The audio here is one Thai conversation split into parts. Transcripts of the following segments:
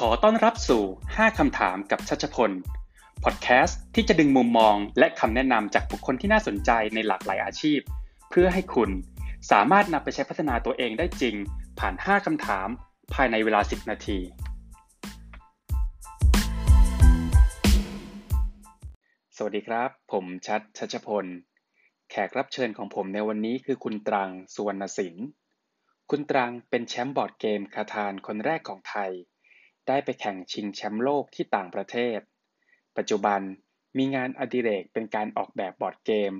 ขอต้อนรับสู่ 5 คำถามกับชัชพล พอดแคสต์ที่จะดึงมุมมองและคำแนะนำจากบุคคลที่น่าสนใจในหลากหลายอาชีพ เพื่อให้คุณสามารถนำไปใช้พัฒนาตัวเองได้จริง ผ่าน 5 คำถาม ภายในเวลา 10 นาที สวัสดีครับ ผมชัดชัชพล แขกรับเชิญของผมในวันนี้คือคุณตรังสุวรรณสิน คุณตรังเป็นแชมป์ board game คาทานคนแรกของไทย ได้ไปแข่งชิงแชมป์โลกที่ต่างประเทศ ปัจจุบันมีงานอดิเรกเป็นการออกแบบ board game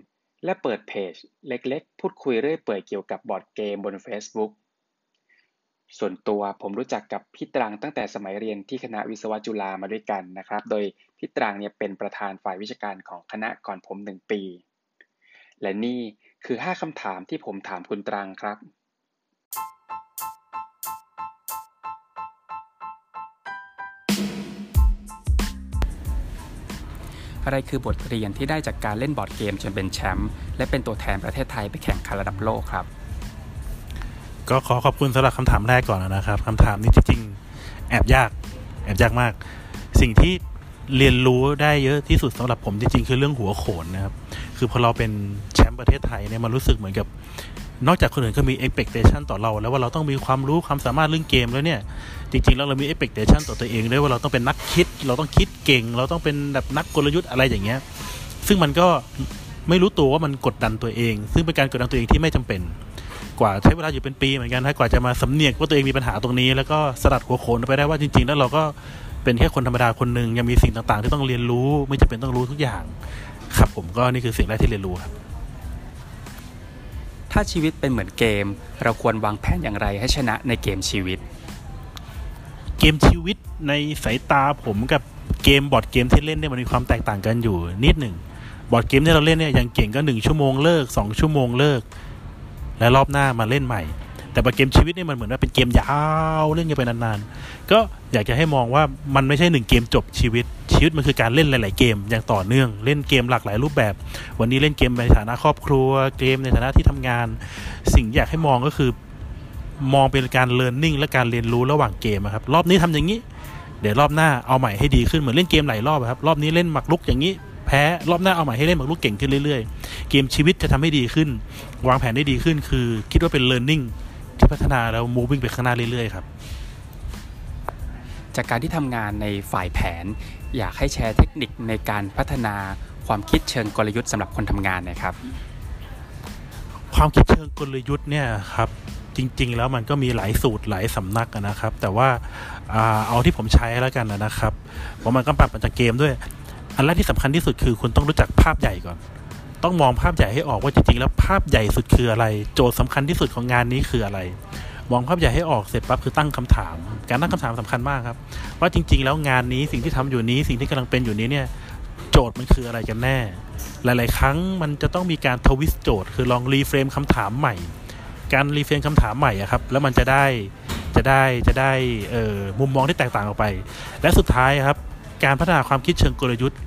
และเปิดเพจเล็กๆ พูดคุยเรื่อยเปื่อยเกี่ยวกับ board game บน Facebook ส่วนตัวผมรู้จักกับพี่ตรังตั้งแต่สมัยเรียนที่คณะวิศวะจุฬามาด้วยกันนะครับ โดยพี่ตรังเนี่ยเป็นประธานฝ่ายวิชาการของคณะก่อนผมหนึ่งปี และนี่คือ 5คำถามที่ผมถามคุณตรังครับ อะไรคือบทเรียนที่ได้จากการเล่นบอร์ดเกมจนเป็นแชมป์และเป็นตัวแทนประเทศไทยไปแข่งขันระดับโลกครับ ก็ขอขอบคุณสำหรับคำถามแรกก่อนนะครับคำถามนี้จริงๆแอบยาก แอบยากมาก สิ่งที่เรียนรู้ได้เยอะที่สุดสำหรับผมจริงๆคือเรื่องหัวโขนนะครับ คือพอเราเป็นแชมป์ประเทศไทยเนี่ยมันรู้สึกเหมือนกับ นอกจากคนอื่นก็มี expectation ต่อเรา แล้วว่าเราต้องมีความรู้ความสามารถเรื่องเกมแล้วเนี่ย จริงๆแล้วเรามี expectation ต่อตัวเองด้วยว่าเราต้องเป็นนักคิด เราต้องคิดเก่ง เราต้องเป็นแบบนักกลยุทธ์อะไรอย่างเงี้ย ซึ่งมันก็ไม่รู้ตัวว่ามันกดดันตัวเอง ซึ่งเป็นการกดดันตัวเองที่ไม่จำเป็น กว่าใช้เวลาอยู่เป็นปีเหมือนกันถ้ากว่าจะมาสำเนียกว่าตัวเองมีปัญหาตรงนี้ แล้วก็สลัดหัวโขนไปได้ว่าจริงๆ แล้วเราก็เป็นแค่คนธรรมดาคนหนึ่งยังมีสิ่งต่างๆ ที่ต้องเรียนรู้ ไม่จำเป็นต้องรู้ทุกอย่าง ครับผมก็นี่คือสิ่งแรกที่เรียนรู้ครับ ถ้าชีวิตเป็นเหมือนเกม เราควรวางแผนอย่างไรให้ชนะในเกมชีวิต เกมชีวิตในสายตาผมกับเกมบอร์ดเกมที่เล่นเนี่ยมันมีความแตกต่างกันอยู่นิดหนึ่งบอร์ดเกมที่เราเล่นเนี่ยอย่างเก่งก็หนึ่งชั่วโมงเลิกสองชั่วโมงเลิก และรอบหน้ามาเล่นใหม่ แต่บอร์ดเกมชีวิตนี่มันเหมือนว่าเป็นเกมยาวเล่นกันไปนานๆ ก็อยากจะให้มองว่ามันไม่ใช่หนึ่งเกมจบชีวิต ชีวิตมันคือการเล่นหลาย ๆ เกมอย่างต่อเนื่องเล่นเกมหลากหลายรูปแบบ วันนี้เล่นเกมในฐานะครอบครัว เกมในฐานะที่ทำงาน สิ่งอยากให้มองก็คือ มองเป็นการเรียนรู้และการเรียนรู้ระหว่างเกมครับรอบนี้ทำอย่างนี้ เดี๋ยวรอบหน้าเอาใหม่ให้ดีขึ้นเหมือนเล่นเกมหลายรอบครับรอบนี้เล่นหมักลุกอย่างนี้แพ้รอบหน้าเอาใหม่ให้เล่นหมากรุกเก่งขึ้นเรื่อยๆ เกมชีวิตจะทำให้ดีขึ้น วางแผนได้ดีขึ้นคือคิดว่าเป็น learning ที่พัฒนาแล้ว moving ไปข้างหน้าเรื่อยๆครับ จากการที่ทำงานในฝ่ายแผน อยากให้แชร์เทคนิคในการพัฒนาความคิดเชิงกลยุทธ์สำหรับคนทำงานนะครับ ความคิดเชิงกลยุทธ์เนี่ยครับจริง ๆ แล้วมันก็มีหลายสูตรหลายสำนักนะครับ แต่ว่าเอาที่ผมใช้แล้วกันนะครับเพราะมันก็ปรับมาจากเกมด้วย อันแรกที่สำคัญที่สุดคือคุณต้องรู้จักภาพใหญ่ก่อน ต้องมองภาพใหญ่ให้ออกว่าจริงๆแล้วภาพใหญ่สุดคืออะไร โจทย์สำคัญที่สุดของงานนี้คืออะไร มองภาพใหญ่ให้ออกเสร็จปั๊บคือตั้งคำถาม การตั้งคำถามสำคัญมากครับ ว่าจริง ๆ แล้วงานนี้สิ่งที่ทำอยู่นี้สิ่งที่กำลังเป็นอยู่นี้เนี่ยโจทย์มันคืออะไรกันแน่ หลาย ๆ ครั้งมันจะต้องมีการ twist โจทย์ คือลอง reframe คำถามใหม่ การ reframe คำถามใหม่อะครับ แล้วมันจะได้จะได้จะได้มุมมองที่แตกต่างออกไป และสุดท้ายครับ การพัฒนาความคิดเชิงกลยุทธ์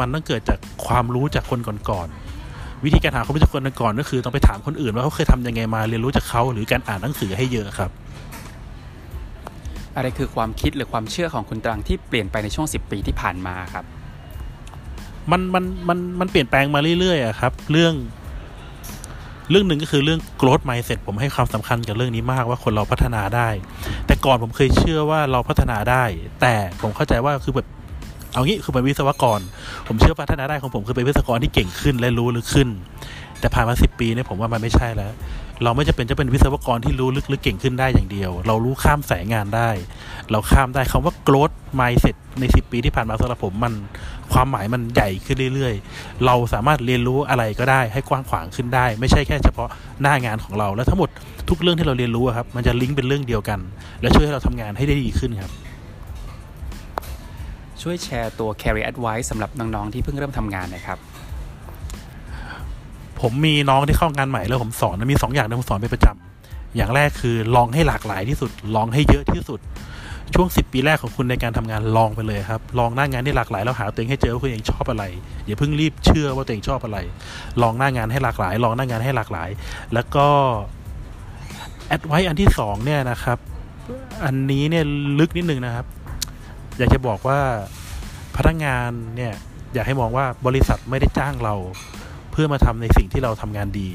มันต้องเกิดจากความรู้จากคนก่อนวิธีการหาความรู้จากคนก่อนก็คือต้องไปถามคนอื่นว่าเขาเคยทำยังไงมาเรียนรู้จากเขาหรือการอ่านหนังสือให้เยอะครับ อะไรคือความคิดหรือความเชื่อของคุณตรังที่เปลี่ยนไปในช่วง 10 ปีที่ผ่านมาครับ มันมันมันมันเปลี่ยนแปลงมาเรื่อยๆครับ เรื่อง เรื่องหนึ่งก็คือเรื่อง growth mindset ผมให้ความสำคัญกับเรื่องนี้มากว่าคนเราพัฒนาได้ แต่ก่อนผมเคยเชื่อว่าเราพัฒนาได้ แต่ผมเข้าใจว่าคือแบบ เอางี้คือเป็นวิศวกร ผมเชื่อพัฒนาได้ของผมคือเป็นวิศวกรที่เก่งขึ้นและรู้ลึกขึ้น แต่ผ่านมาสิปีเนี่ยผมว่ามันไม่ใช่แล้ว เราไม่จะเป็นจะเป็นวิศวกรที่รู้ลึกลึกเก่งขึ้นได้อย่างเดียว เรารู้ข้ามสายงานได้ เราข้ามได้คำว่า growth mindset ในสิปีที่ผ่านมาสำหรับผมมันความหมายมันใหญ่ขึ้นเรื่อยๆ เราสามารถเรียนรู้อะไรก็ได้ให้กว้างขวางขึ้นได้ ไม่ใช่แค่เฉพาะหน้างานของเราแล้วทั้งหมดทุกเรื่องที่เราเรียนรู้ครับมันจะลิงก์เป็นเรื่องเดียวกัน และช่วยให้เราทำงานให้ได้ดีขึ้นครับ ช่วยแชร์ตัว Carry Advice สำหรับน้องๆที่เพิ่งเริ่มทำงานนะครับ ผมมีน้องที่เข้างานใหม่แล้วผมสอนมี2ออย่างที่ผมสอนเป็นประจำอย่างแรกคือลองให้หลากหลายที่สุด ลองให้เยอะที่สุด ช่วง 10 ปีแรกของคุณในการทำงานลองไปเลยครับ ลองหน้างานที่หลากหลายแล้วหาตัวเองให้เจอว่าคุณเองชอบอะไรอย่าเพิ่งรีบเชื่อว่าตัวเองชอบอะไร ลองหน้างานให้หลากหลาย ลองหน้างานให้หลากหลาย แล้วก็แอดไว้อันที่2เนี่ยนะครับ อันนี้เนี่ยลึกนิดนึงนะครับ อยากจะบอกว่าพนักงานเนี่ยอยากให้มองว่าบริษัทไม่ได้จ้างเรา เพื่อมาทำในสิ่งที่เราทำงานดี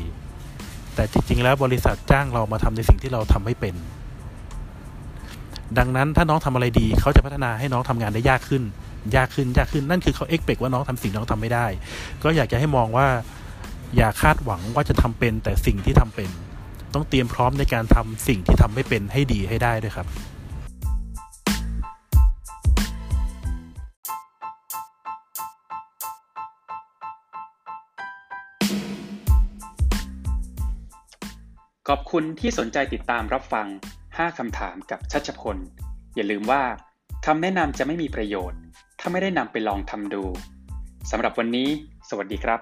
แต่จริงๆแล้วบริษัทจ้างเรามาทำในสิ่งที่เราทำไม่เป็น ดังนั้นถ้าน้องทำอะไรดี เขาจะพัฒนาให้น้องทำงานได้ยากขึ้น ยากขึ้นยากขึ้นนั่นคือเขาเอ็กเปกว่าน้องทำสิ่งน้องทำไม่ได้ ก็อยากจะให้มองว่าอย่าคาดหวังว่าจะทำเป็นแต่สิ่งที่ทำเป็น ต้องเตรียมพร้อมในการทำสิ่งที่ทำไม่เป็นให้ดีให้ได้ด้วยครับ ขอบคุณที่สนใจติดตามรับฟัง 5 คำถามกับชัชพล อย่าลืมว่าคำแนะนำจะไม่มีประโยชน์ ถ้าไม่ได้นำไปลองทำดูสำหรับวันนี้ สวัสดีครับ